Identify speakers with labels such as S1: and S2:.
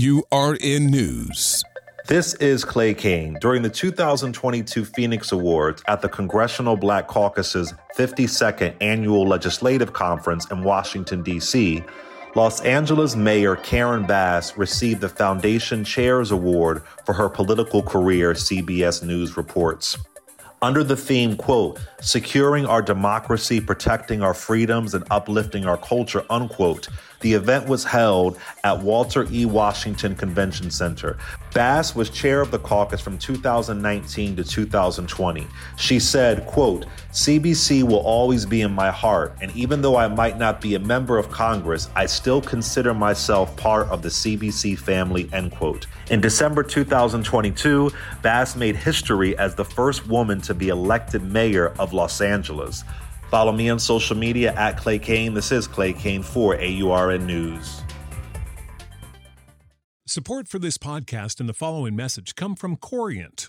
S1: AURN News.
S2: This is Clay Cane. During the 2022 Phoenix Awards at the Congressional Black Caucus's 52nd Annual Legislative Conference in Washington, D.C., Los Angeles Mayor Karen Bass received the Foundation Chairs Award for her political career, CBS News reports under the theme, quote, securing our democracy, protecting our freedoms, and uplifting our culture, unquote. The event was held at Walter E. Washington Convention Center. Bass was chair of the caucus from 2019 to 2020. She said, quote, CBC will always be in my heart, and even though I might not be a member of Congress, I still consider myself part of the CBC family, end quote. In December 2022, Bass made history as the first woman to be elected mayor of Los Angeles. Follow me on social media at Clay Cane. This is Clay Cane for AURN News.
S3: Support for this podcast and the following message come from Corient